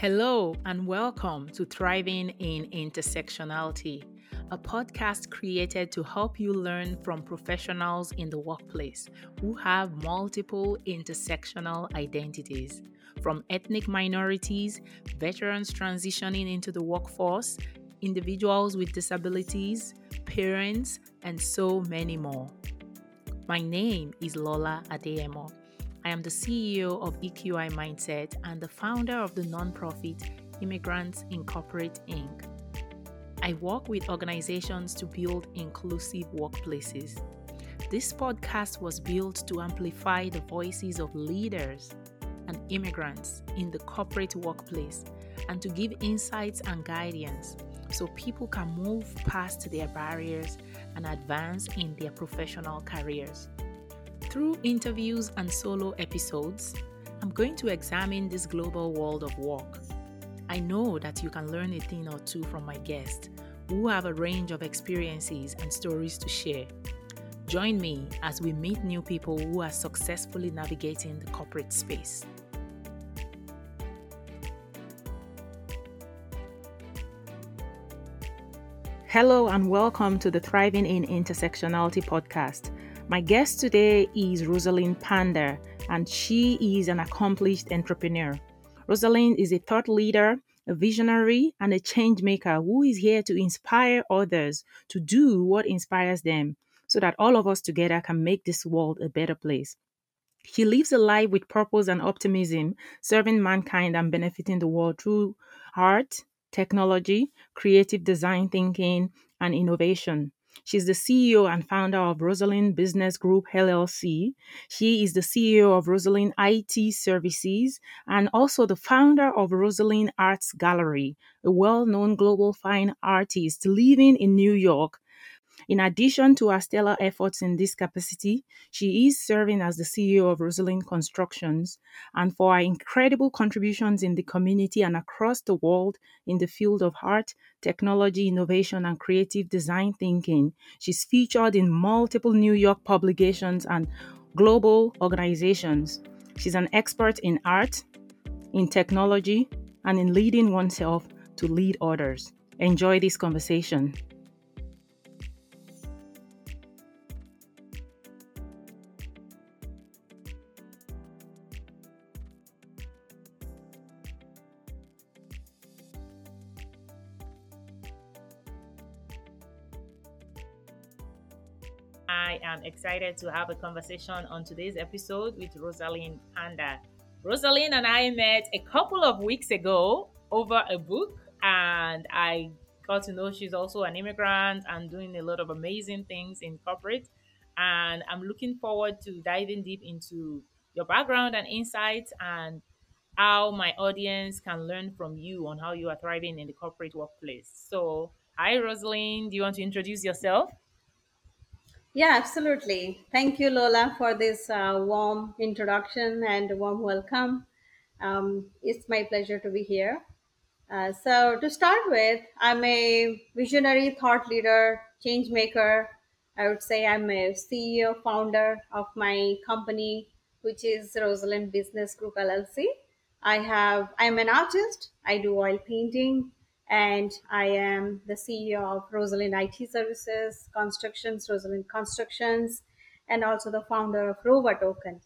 Hello, and welcome to Thriving in Intersectionality, a podcast created to help you learn from professionals in the workplace who have multiple intersectional identities, from ethnic minorities, veterans transitioning into the workforce, individuals with disabilities, parents, and so many more. My name is Lola Adeyemo. I am the CEO of EQI Mindset and the founder of the nonprofit Immigrants in Corporate Inc. I work with organizations to build inclusive workplaces. This podcast was built to amplify the voices of leaders and immigrants in the corporate workplace and to give insights and guidance so people can move past their barriers and advance in their professional careers. Through interviews and solo episodes, I'm going to examine this global world of work. I know that you can learn a thing or two from my guests who have a range of experiences and stories to share. Join me as we meet new people who are successfully navigating the corporate space. Hello, and welcome to the Thriving in Intersectionality podcast. My guest today is Rosalind Panda, and she is an accomplished entrepreneur. Rosalind is a thought leader, a visionary, and a change maker who is here to inspire others to do what inspires them so that all of us together can make this world a better place. She lives a life with purpose and optimism, serving mankind and benefiting the world through art, technology, creative design thinking, and innovation. She's the CEO and founder of Rosalind Business Group LLC. She is the CEO of Rosalind IT Services and also the founder of Rosalind Arts Gallery, a well known global fine artist living in New York in addition to her stellar efforts in this capacity, she is serving as the CEO of Rosalind Constructions and for her incredible contributions in the community and across the world in the field of art, technology, innovation, and creative design thinking. She's featured in multiple New York publications and global organizations. She's an expert in art, in technology, and in leading oneself to lead others. Enjoy this conversation. Excited to have a conversation on today's episode with Rosalind Panda. Rosalind and I met a couple of weeks ago over a book, and I got to know she's also an immigrant and doing a lot of amazing things in corporate. And I'm looking forward to diving deep into your background and insights and how my audience can learn from you on how you are thriving in the corporate workplace. So, hi, Rosalind. Do you want to introduce yourself? Yeah, absolutely. Thank you, Lola, for this uh, warm introduction and warm welcome. Um, it's my pleasure to be here. Uh, so, to start with, I'm a visionary thought leader, change maker. I would say I'm a CEO, founder of my company, which is Rosalind Business Group LLC. I have I'm an artist. I do oil painting and I am the CEO of Rosalind IT Services, Constructions, Rosalind Constructions, and also the founder of ROVA Token.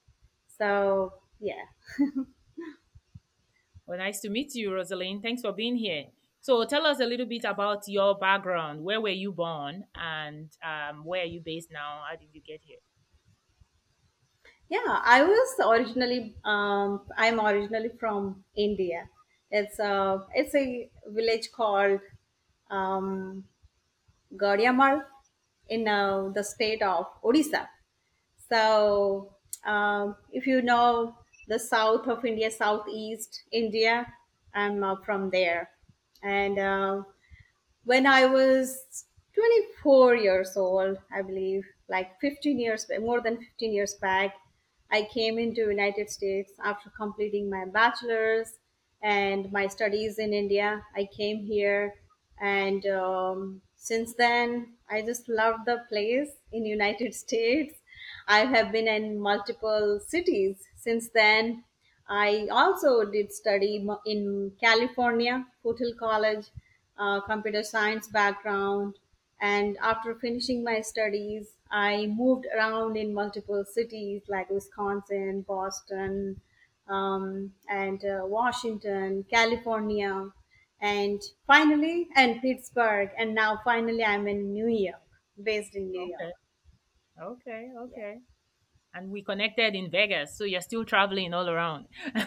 So, yeah. well, nice to meet you, Rosalind. Thanks for being here. So, tell us a little bit about your background. Where were you born, and um, where are you based now? How did you get here? Yeah, I was originally um, I'm originally from India. It's a it's a village called um, in uh, the state of Odisha. So, um, if you know the south of India, southeast India, I'm uh, from there. And uh, when I was 24 years old, I believe, like 15 years, more than 15 years back, I came into United States after completing my bachelor's and my studies in India. I came here, and um, since then, I just love the place in United States. I have been in multiple cities since then. I also did study in California, Foothill College, uh, computer science background. And after finishing my studies, I moved around in multiple cities like Wisconsin, Boston, um, and uh, Washington, California, and finally, and Pittsburgh. And now finally, I'm in New York, based in New York. Okay. Okay. Okay. And we connected in Vegas, so you're still traveling all around.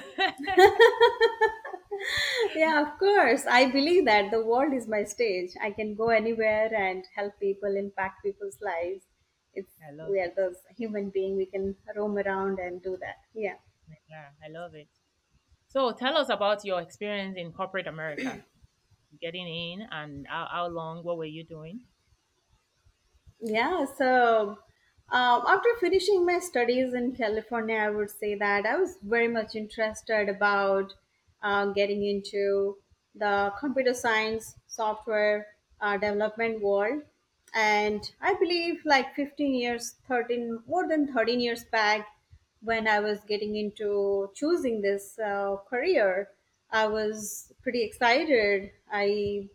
Yeah, of course. I believe that the world is my stage. I can go anywhere and help people, impact people's lives. It's we are those human being. We can roam around and do that. Yeah. Yeah, I love it. So tell us about your experience in corporate America, getting in and how, how long, what were you doing? Yeah, so um, after finishing my studies in California, I would say that I was very much interested about uh, getting into the computer science software uh, development world. And I believe like 15 years, 13, more than 13 years back, when I was getting into choosing this uh, career, I was pretty excited. I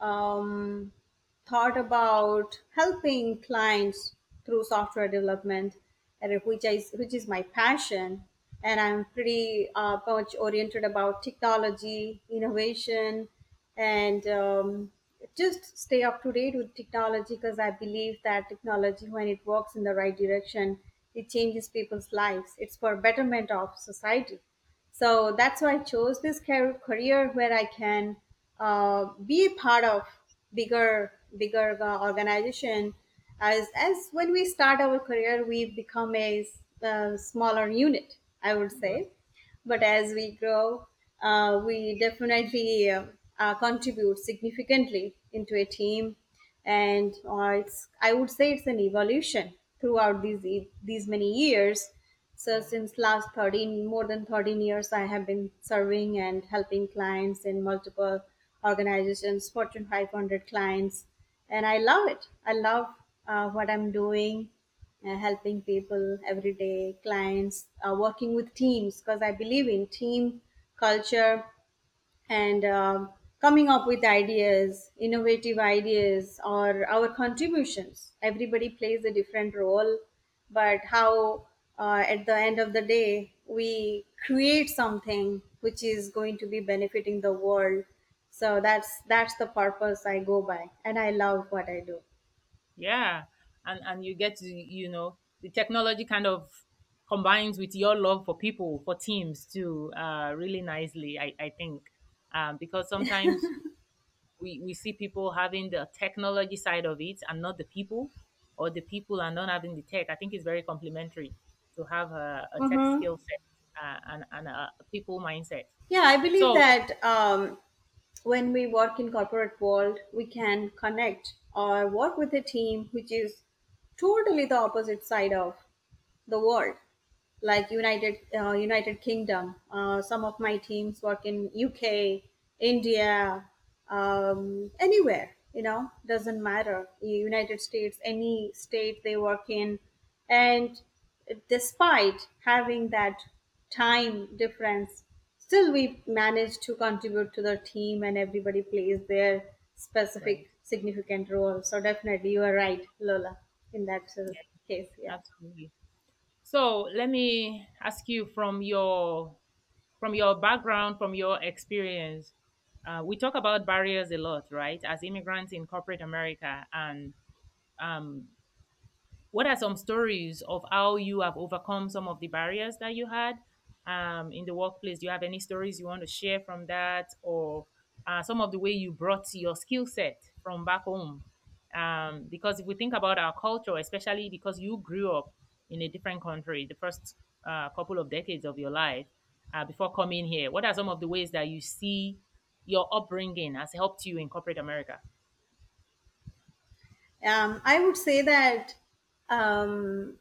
um, thought about helping clients through software development, which is which is my passion. And I'm pretty uh, much oriented about technology, innovation, and um, just stay up to date with technology because I believe that technology, when it works in the right direction, it changes people's lives. It's for betterment of society. So that's why I chose this car- career where I can uh, be a part of bigger bigger uh, organization. As as when we start our career, we become a s- uh, smaller unit. I would say, but as we grow, uh, we definitely uh, uh, contribute significantly into a team, and uh, it's I would say it's an evolution throughout these these many years. So since last 13, more than 13 years, I have been serving and helping clients in multiple organizations, Fortune 500 clients, and I love it. I love uh, what I'm doing uh, helping people every day, clients, uh, working with teams because I believe in team culture and um, coming up with ideas, innovative ideas, or our contributions. Everybody plays a different role, but how uh, at the end of the day we create something which is going to be benefiting the world. So that's that's the purpose I go by, and I love what I do. Yeah, and and you get to you know the technology kind of combines with your love for people for teams too uh, really nicely. I I think um, because sometimes we we see people having the technology side of it and not the people, or the people are not having the tech. I think it's very complementary to have a, a tech Mm-hmm. skill set uh, and and a people mindset. Yeah, I believe So that um, when we work in corporate world, we can connect or work with a team which is totally the opposite side of the world, like United uh, United Kingdom. Uh, some of my teams work in UK, India, um, anywhere. You know, doesn't matter. United States, any state they work in, and despite having that time difference, still we manage to contribute to the team, and everybody plays their right, specific significant role. So definitely, you are right, Lola, in that uh, yeah, case. Yeah. absolutely. So let me ask you from your from your background, from your experience, uh, we talk about barriers a lot, right? As immigrants in corporate America, and um, what are some stories of how you have overcome some of the barriers that you had um, in the workplace? Do you have any stories you want to share from that, or uh, some of the way you brought your skill set from back home? Um, because if we think about our culture, especially because you grew up in a different country, the first uh, couple of decades of your life uh, before coming here, what are some of the ways that you see your upbringing has helped you in corporate America? Um, I would say that um,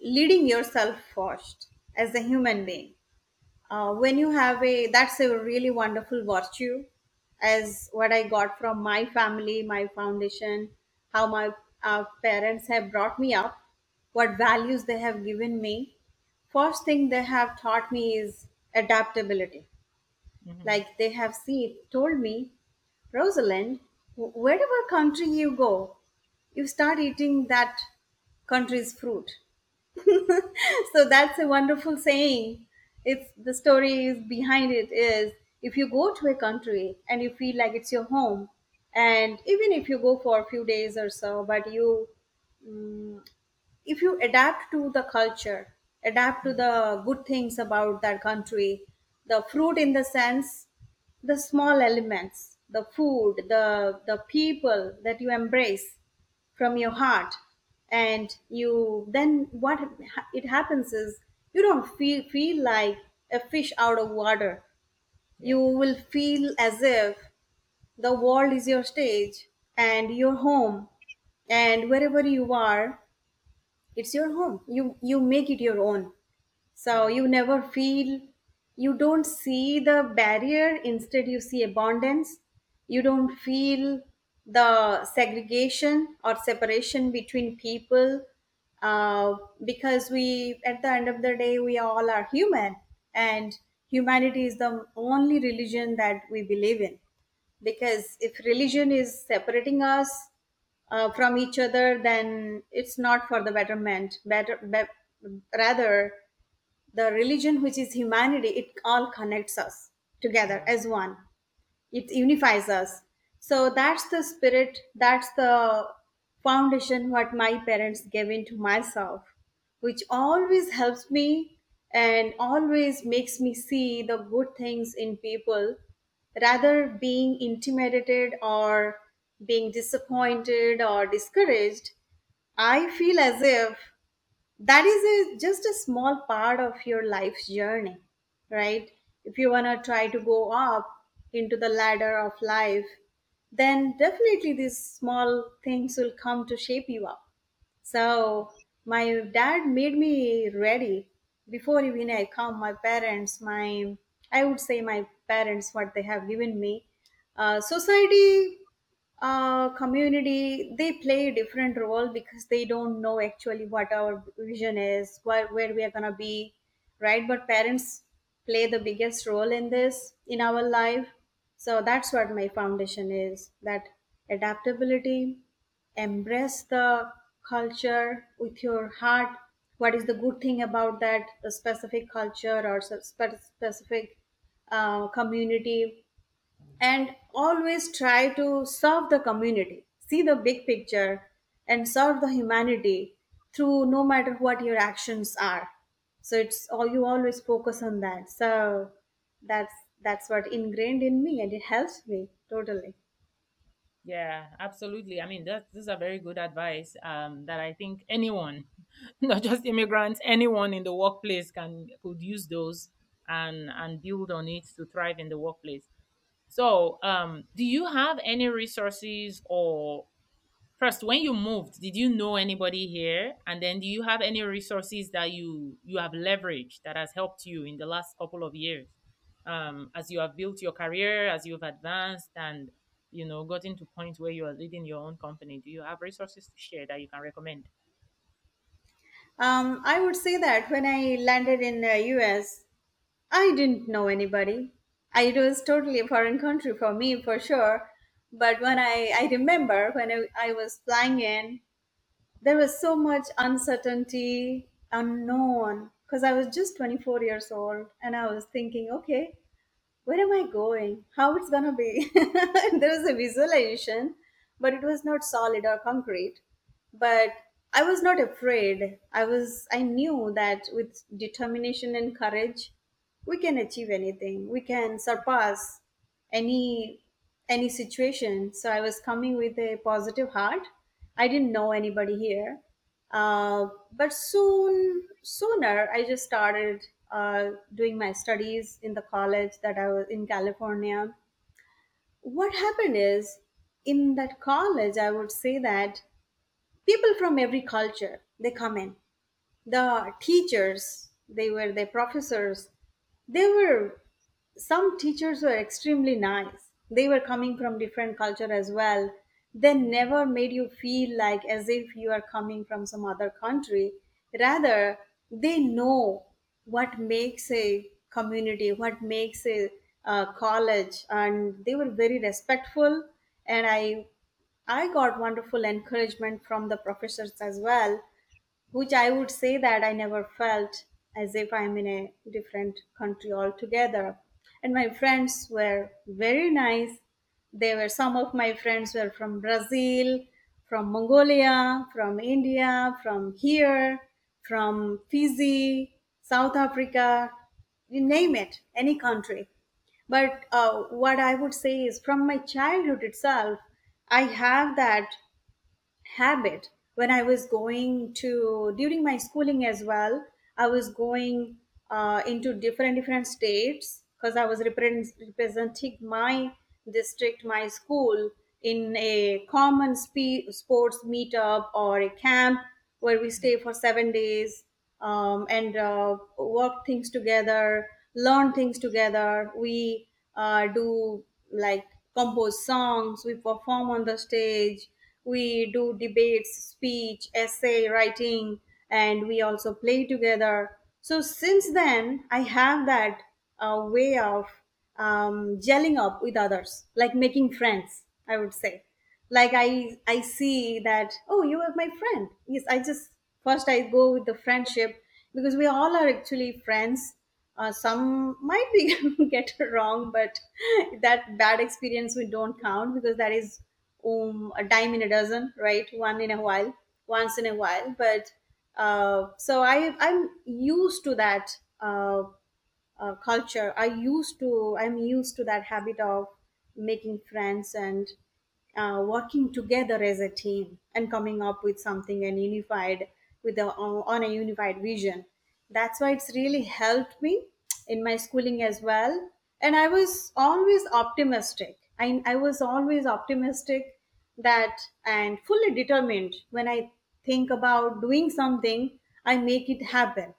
leading yourself first as a human being. Uh, when you have a, that's a really wonderful virtue, as what I got from my family, my foundation, how my uh, parents have brought me up, what values they have given me. first thing they have taught me is adaptability. hmm Like they have seen, told me, Rosalind, wherever country you go, you start eating that country's fruit. so that's a wonderful saying. It's the story is behind it is if you go to a country and you feel like it's your home, and even if you go for a few days or so, but you if you adapt to the culture, adapt to the good things about that country, the fruit in the sense, the small elements, the food, the the people that you embrace from your heart, and you then what ha- it happens is you don't feel feel like a fish out of water. You will feel as if the world is your stage and your home, and wherever you are, it's your home. You you make it your own. So you never feel you don't see the barrier. Instead you see abundance. You don't feel the segregation or separation between people uh, because we at the end of the day we all are human. And humanity is the only religion that we believe in. Because if religion is separating us uh, from each other then it's not for the betterment. Better be- rather the religion which is humanity it all connects us together as one. It unifies us. So that's the spirit that's the foundation what my parents gave into myself which always helps me and always makes me see the good things in people rather being intimidated or being disappointed or discouraged i feel as if that is a, just a small part of your life's journey right if you want to try to go up into the ladder of life then definitely these small things will come to shape you up so my dad made me ready before even I come. My parents, my I would say my parents, what they have given me, uh, society, uh, community, they play a different role because they don't know actually what our vision is, where where we are gonna be, right? But parents play the biggest role in this in our life. So that's what my foundation is. That adaptability embrace the culture with your heart what is the good thing about that specific culture or spe- spe- specific uh, community and always try to serve the community see the big picture and serve the humanity through no matter what your actions are so it's all you always focus on that so that's that's what ingrained in me and it helps me totally Yeah, absolutely. I mean, that this is a very good advice um, that I think anyone, not just immigrants, anyone in the workplace can could use those and and build on it to thrive in the workplace. So, um, do you have any resources or first when you moved, did you know anybody here? And then do you have any resources that you you have leveraged that has helped you in the last couple of years? Um, as you have built your career, as you've advanced and you know gotten to point where you are leading your own company, do you have resources to share that you can recommend? um, i would say that when i landed in the us I didn't know anybody. It was totally a foreign country for me, for sure. But when I, I remember when I, I was flying in, there was so much uncertainty, unknown, because I was just 24 years old. And I was thinking, okay, where am I going? How it's gonna be? there was a visualization, but it was not solid or concrete. But I was not afraid. I was I knew that with determination and courage, we can achieve anything. We can surpass any any situation. So I was coming with a positive heart. I didn't know anybody here. Uh, but soon, sooner, I just started uh, doing my studies in the college that I was in California. What happened is, in that college, I would say that people from every culture they come in. The teachers, they were the professors, they were some teachers were extremely nice. They were coming from different culture as well. They never made you feel like as if you are coming from some other country. Rather they know what makes a community, what makes a college, and they were very respectful. And I, I got wonderful encouragement from the professors as well which I would say that I never felt as if I'm in a different country altogether. And my friends were very nice. They were some of my friends were from Brazil, from Mongolia, from India, from here, from Fiji, South Africa, you name it, any country. But uh, what I would say is from my childhood itself, I have that habit when I was going to during my schooling as well. I was going uh, into different different states because I was represent, representing my district, my school in a common spe- sports meetup or a camp where we stay for seven days um, and uh, work things together, learn things together. We uh, do like compose songs, we perform on the stage, we do debates, speech, essay writing, and we also play together. So since then, I have that uh, way of um, gelling up with others, like making friends. I would say, like I I see that oh you are my friend. Yes, I just first I go with the friendship because we all are actually friends. Uh, some might be get it wrong, but that bad experience we don't count because that is um, a dime in a dozen, right? One in a while, once in a while. But uh, so I I'm used to that uh, uh, culture. I used to I'm used to that habit of making friends and uh, working together as a team and coming up with something and unified with a, on a unified vision. That's why it's really helped me in my schooling as well. And i was always optimistic. I, I was always optimistic that and fully determined when i think about doing something i make it happen.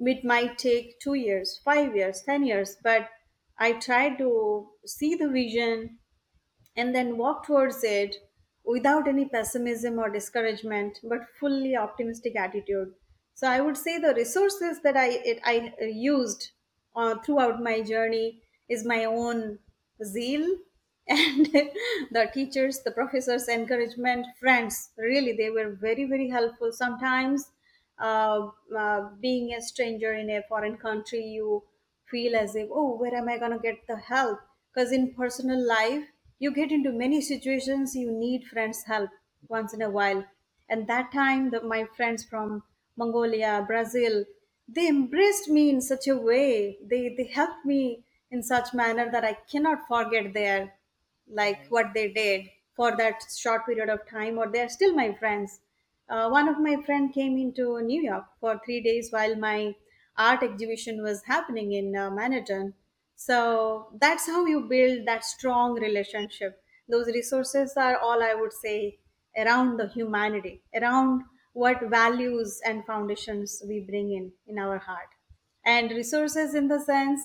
It might take two years five years ten years but i try to see the vision and then walk towards it without any pessimism or discouragement but fully optimistic attitude. So i would say the resources that i it, i used uh, throughout my journey is my own zeal and the teachers the professors encouragement friends really they were very very helpful. Sometimes uh, uh, being a stranger in a foreign country you feel as if oh where am i going to get the help? Because in personal life you get into many situations you need friends help once in a while. And that time the, my friends from mongolia brazil they embraced me in such a way. They they helped me in such manner that i cannot forget their like what they did for that short period of time or they're still my friends. Uh, one of my friend came into new york for three days while my art exhibition was happening in uh, manhattan. So that's how you build that strong relationship. Those resources are all i would say around the humanity around what values and foundations we bring in in our heart. And resources in the sense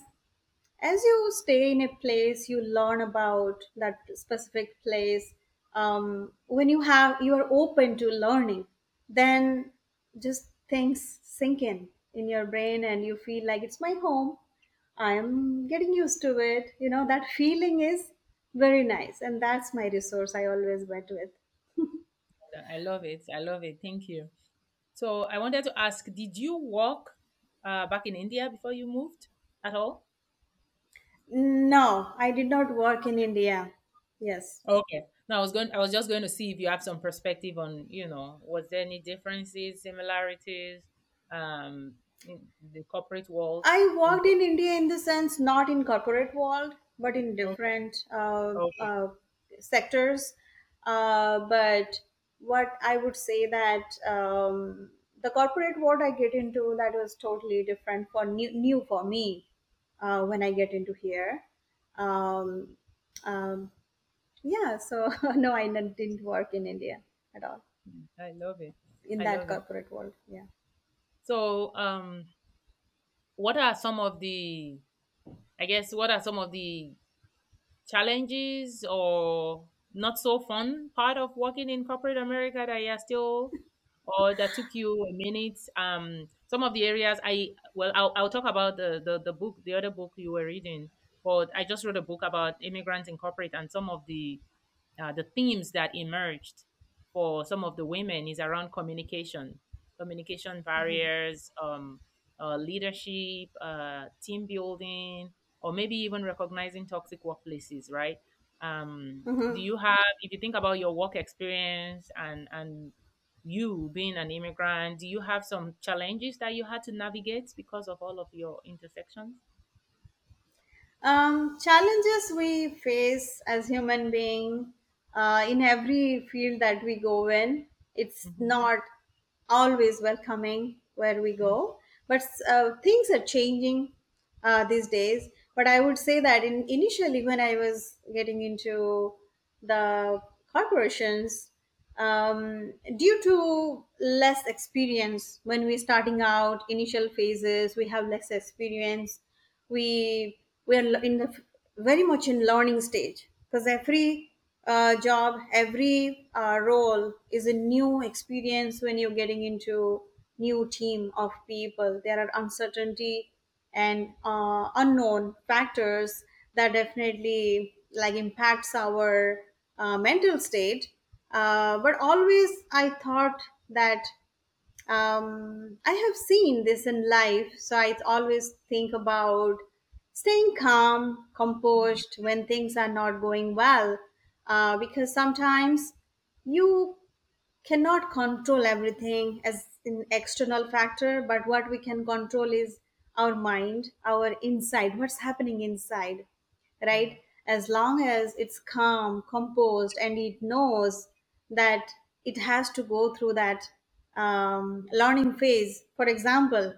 as you stay in a place you learn about that specific place um, when you have you are open to learning then just things sink in in your brain and you feel like it's my home i'm getting used to it you know that feeling is very nice and that's my resource i always went with I love it. I love it. Thank you. So I wanted to ask, did you work uh, back in India before you moved at all? No i did not work in india yes Okay. No, I was going. I was just going to see if you have some perspective on, you know, was there any differences, similarities, um, in the corporate world? I worked in India in the sense not in corporate world, but in different uh, okay, uh, sectors. Uh, but what I would say that um, the corporate world I get into that was totally different for new, new for me uh, when I get into here. Um, um, yeah, so no, I didn't work in India at all I love it. in I that love it. corporate world. Yeah. So, um, what are some of the, I guess, what are some of the challenges or not so fun part of working in corporate America that you're still or that took you a minute? Um, some of the areas I well, I'll, I'll talk about the, the the book, the other book you were reading. But I just wrote a book about immigrants in corporate and some of the uh, the themes that emerged for some of the women is around communication, communication barriers, um, uh, leadership, uh, team building, or maybe even recognizing toxic workplaces, right? Um, do Mhm. you have, if you think about your work experience and and you being an immigrant, do you have some challenges that you had to navigate because of all of your intersections? Um, challenges we face as human being uh, in every field that we go in, it's Mm-hmm. not always welcoming where we go, but uh, things are changing uh, these days. But I would say that in, initially, when I was getting into the corporations, um, due to less experience when we're starting out, initial phases, we have less experience. We we are in the very much in learning stage. Because every uh, job every uh, role is a new experience when you're getting into new team of people. There are uncertainty and uh, unknown factors that definitely like impacts our uh, mental state uh, but always i thought that um, I have seen this in life, so I always think about staying calm, composed when things are not going well, uh, because sometimes you cannot control everything as an external factor, but what we can control is our mind, our inside, what's happening inside right? As long as it's calm, composed, and it knows that it has to go through that um, learning phase. For example,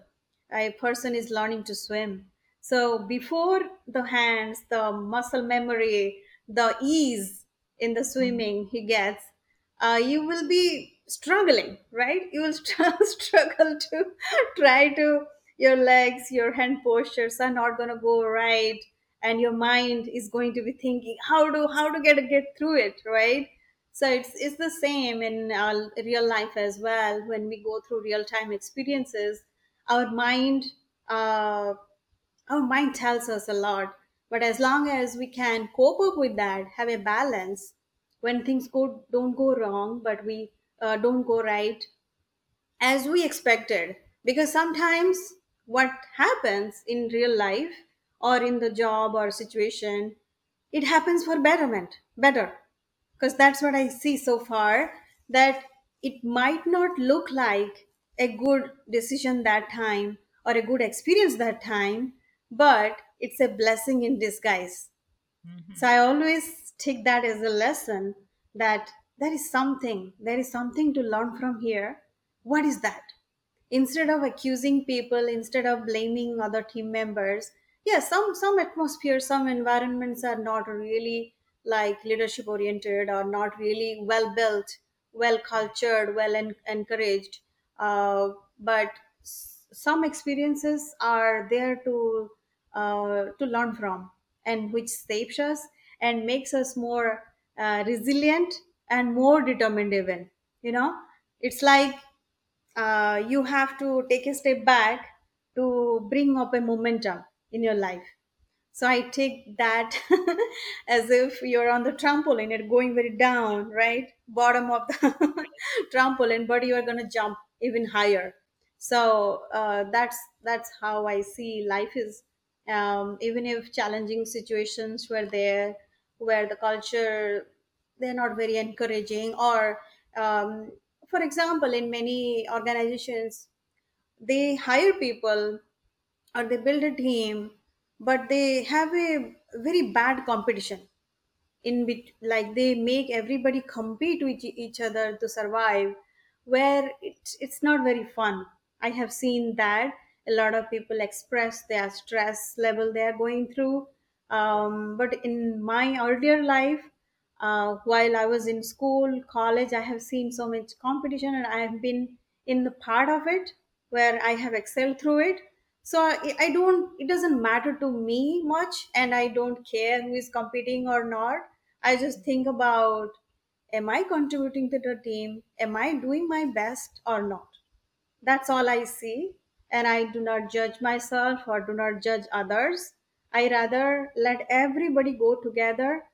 a person is learning to swim. So before the hands, the muscle memory, the ease in the Mm-hmm. swimming he gets, uh, you will be struggling, right? You will str- struggle to try to, your legs, your hand postures are not going to go right. And your mind is going to be thinking how to how to get get through it, right? So it's it's the same in uh, real life as well. When we go through real time experiences, our mind uh, our mind tells us a lot. But as long as we can cope up with that, have a balance, when things go don't go wrong, but we uh, don't go right as we expected, because sometimes what happens in real life or in the job or situation, it happens for betterment, better because that's what I see so far that it might not look like a good decision that time or a good experience that time, but it's a blessing in disguise. Mm-hmm. So I always take that as a lesson that there is something, there is something to learn from here. What is that? instead of accusing people instead of blaming other team members yeah some some atmospheres some environments are not really like leadership oriented or not really well built well cultured well en- encouraged uh, but s- some experiences are there to uh, to learn from and which shapes us and makes us more uh, resilient and more determined even you know it's like uh, you have to take a step back to bring up a momentum in your life. So I take that as if you're on the trampoline and going very down, right? Bottom of the trampoline, but you are going to jump even higher. So uh, that's that's how I see life is. Um, even if challenging situations were there, where the culture they're not very encouraging, or um, for example, in many organizations, they hire people or they build a team but they have a very bad competition. In bit like they make everybody compete with e- each other to survive where it's it's not very fun. I have seen that a lot of people express their stress level they are going through. Um, but in my earlier life uh, while i was in school college i have seen so much competition and i have been in the part of it where i have excelled through it so I, don't it doesn't matter to me much and i don't care who is competing or not. I just think about am i contributing to the team? Am i doing my best or not? That's all i see and i do not judge myself or do not judge others. I rather let everybody go together.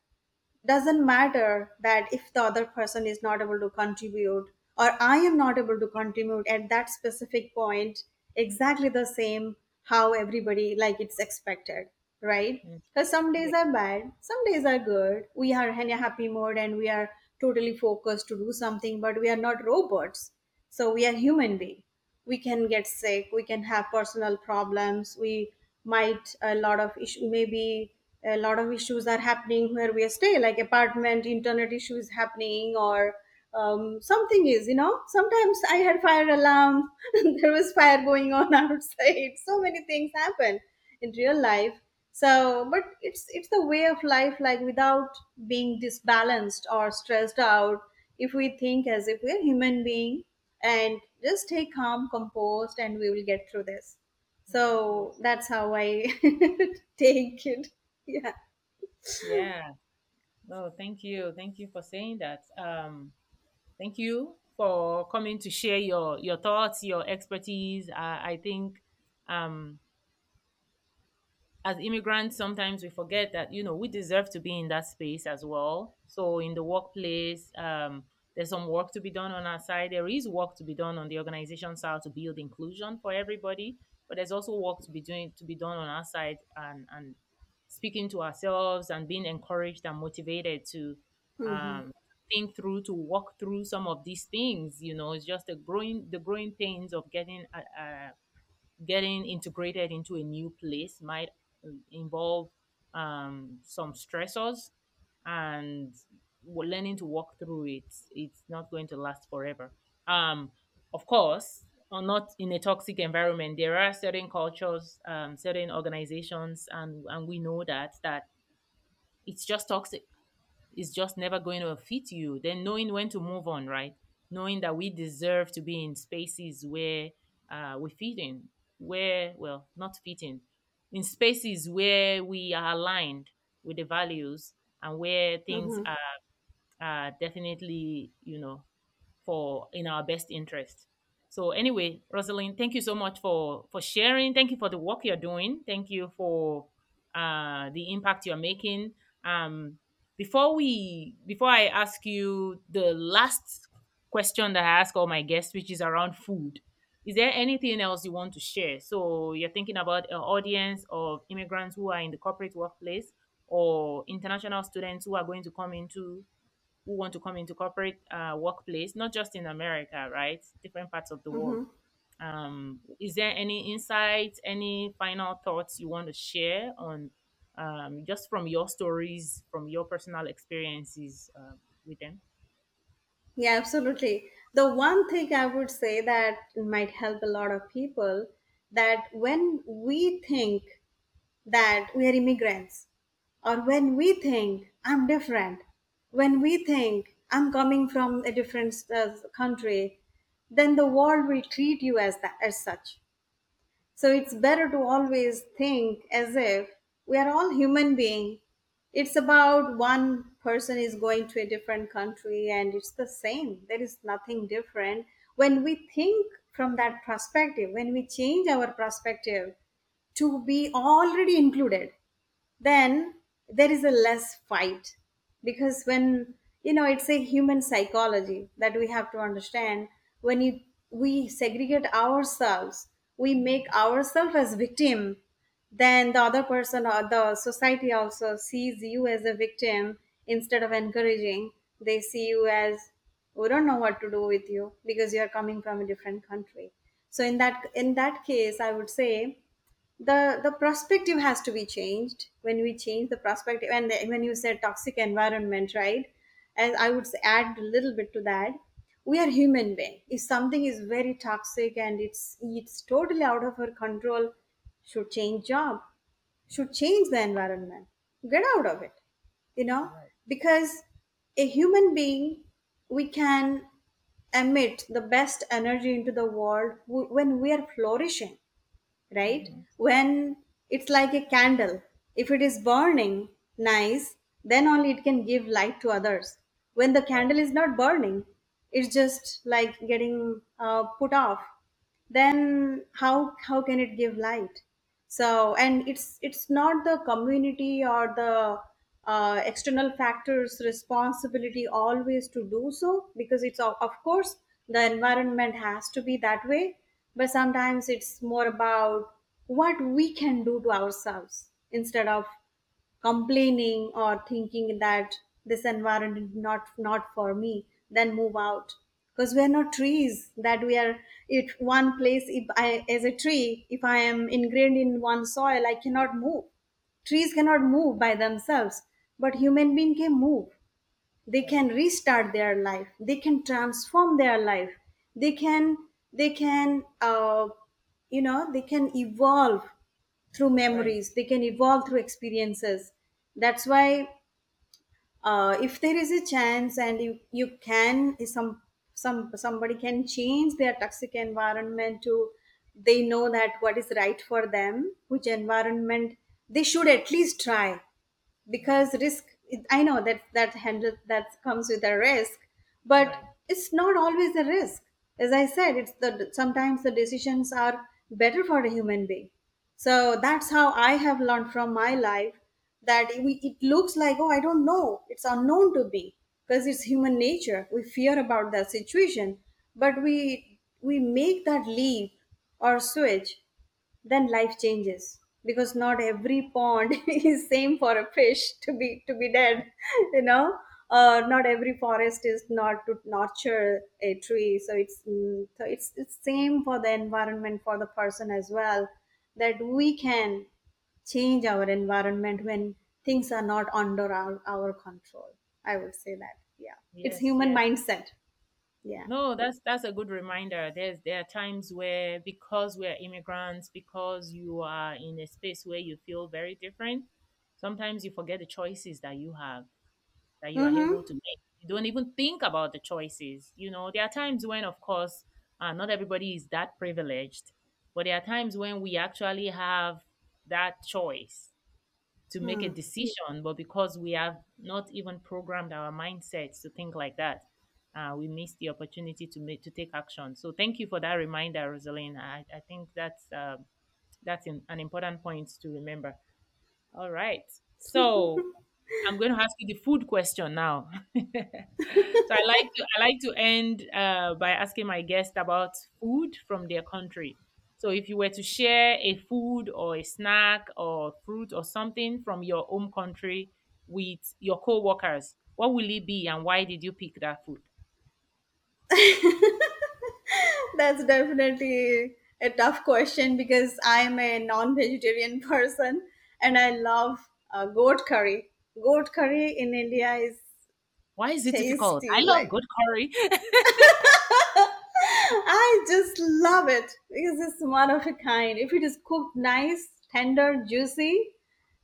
Doesn't matter that if the other person is not able to contribute or i am not able to contribute at that specific point exactly the same how everybody like it's expected right? Mm. because some days are bad some days are good. We are in a happy mode and we are totally focused to do something but we are not robots. So we are human being. We can get sick we can have personal problems we might a lot of issue maybe a lot of issues are happening where we stay like apartment internet issues happening or um, something is you know sometimes i had fire alarm there was fire going on outside so many things happen in real life so but it's it's the way of life like without being disbalanced or stressed out if we think as if we're human being and just stay calm composed and we will get through this so that's how i take it yeah Yeah. No, thank you. Thank you for saying that. Um, thank you for coming to share your your thoughts, your expertise. I, I think um as immigrants sometimes we forget that you know we deserve to be in that space as well. So in the workplace um, there's some work to be done on our side. There is work to be done on the organization side to build inclusion for everybody but there's also work to be doing to be done on our side and and speaking to ourselves and being encouraged and motivated to hmm um, think through to walk through some of these things you know it's just the growing the growing pains of getting a, a getting integrated into a new place might um, involve um, some stressors and learning to walk through it it's not going to last forever. Um, of course or not in a toxic environment there are certain cultures um, certain organizations and and we know that that it's just toxic is just never going to fit you, then knowing when to move on, right? Knowing that we deserve to be in spaces where uh, we fit in, where, well, not fitting, in, spaces where we are aligned with the values and where things hmm are, are definitely, you know, for in our best interest. So anyway, Rosalind, thank you so much for for sharing. Thank you for the work you're doing. Thank you for uh, the impact you're making. Um, before we before I ask you the last question that I ask all my guests, which is around food, is there anything else you want to share? So you're thinking about an audience of immigrants who are in the corporate workplace or international students who are going to come into who want to come into corporate uh, workplace, not just in America, right? Different parts of the world. hmm Um, is there any insights, any final thoughts you want to share on um, just from your stories, from your personal experiences uh, with them? Yeah, absolutely. The one thing I would say that might help a lot of people that when we think that we are immigrants, or when we think I'm different, when we think I'm coming from a different uh, country, then the world will treat you as that as such so it's better to always think as if we are all human beings. It's about one person is going to a different country and it's the same. There is nothing different. When we think from that perspective, when we change our perspective to be already included, then there is a less fight because when you know it's a human psychology that we have to understand when you we segregate ourselves we make ourselves as victim then the other person or the society also sees you as a victim instead of encouraging. They see you as we don't know what to do with you because you are coming from a different country. So in that in that case i would say the the perspective has to be changed. When we change the perspective and when you said toxic environment right? As i would say add a little bit to that. We are human being. If something is very toxic and it's it's totally out of our control should change job should change the environment get out of it you know Right. because a human being we can emit the best energy into the world when we are flourishing right? Mhm. When it's like a candle, if it is burning nice, then only it can give light to others. when the candle is not burning it's just like getting uh, put off then how how can it give light so and it's it's not the community or the uh, external factors responsibility always to do so because it's of, of course the environment has to be that way. But sometimes it's more about what we can do to ourselves instead of complaining or thinking that this environment not not for me then move out because we are not trees that we are if one place if i as a tree if i am ingrained in one soil i cannot move. Trees cannot move by themselves but human being can move. They can restart their life. They can transform their life. They can they can uh, you know they can evolve through memories. They can evolve through experiences. That's why uh, if there is a chance and you you can some some somebody can change their toxic environment to they know that what is right for them which environment they should at least try. Because risk i know that that handle that comes with a risk but Right. it's not always a risk. As i said it's the sometimes the decisions are better for a human being. So that's how i have learned from my life that we, it looks like oh i don't know. It's unknown to me because it's human nature. We fear about that situation but we we make that leap or switch then life changes. Because not every pond is same for a fish to be to be dead you know? Uh, not every forest is not to nurture a tree. So it's mm, so it's it's same for the environment for the person as well that we can change our environment when things are not under our, our control i would say that yeah it's human yes. mindset yeah No, that's that's a good reminder. There's there are times where because we're immigrants, because you are in a space where you feel very different, sometimes you forget the choices that you have, that you are able mm-hmm. to make. You don't even think about the choices. You know, there are times when, of course, uh, not everybody is that privileged, but there are times when we actually have that choice to make a Hmm. decision, but because we have not even programmed our mindsets to think like that, uh, we miss the opportunity to make to take action. So thank you for that reminder, Rosalind. I, I think that's uh, that's in, an important point to remember. All right, so I'm going to ask you the food question now. so I like to I like to end uh, by asking my guest about food from their country. So if you were to share a food or a snack or fruit or something from your home country with your co-workers, what will it be and why did you pick that food? That's definitely a tough question because I'm a non-vegetarian person and I love uh, goat curry. Goat curry in India is Why is it difficult? I love Like good curry. Love it. Because it's one of a kind. If it is cooked nice, tender, juicy,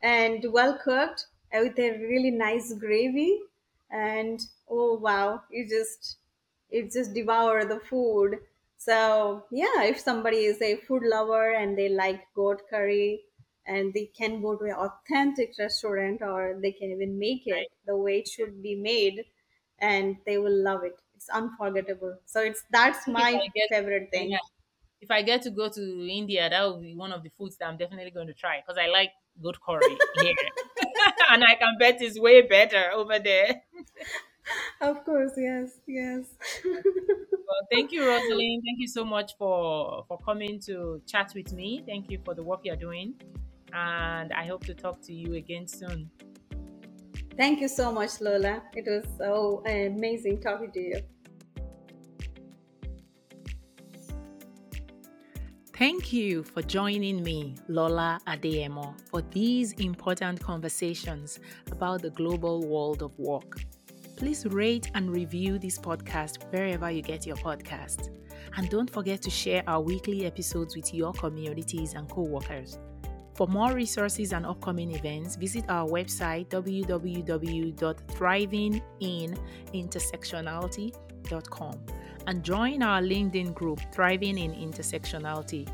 and well cooked uh, with a really nice gravy, and oh wow, you just it just devour the food. So yeah, if somebody is a food lover and they like goat curry, and they can go to an authentic restaurant or they can even make it the way it should be made and they will love it. It's unforgettable. So it's that's my I favorite yeah, thing if I get to go to India, that will be one of the foods that I'm definitely going to try because I like good curry here. and I can bet it's way better over there. of course yes yes Well, thank you, Rosalind. Thank you so much for for coming to chat with me. Thank you for the work you're doing, and I hope to talk to you again soon. thank you so much lola it was so uh, amazing talking to you Thank you for joining me, Lola Adeyemo, for these important conversations about the global world of work. Please rate and review this podcast wherever you get your podcast. And don't forget to share our weekly episodes with your communities and co-workers. For more resources and upcoming events, visit our website www.thrivinginintersectionality.com and join our LinkedIn group Thriving in Intersectionality.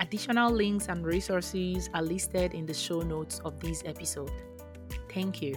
Additional links and resources are listed in the show notes of this episode. Thank you.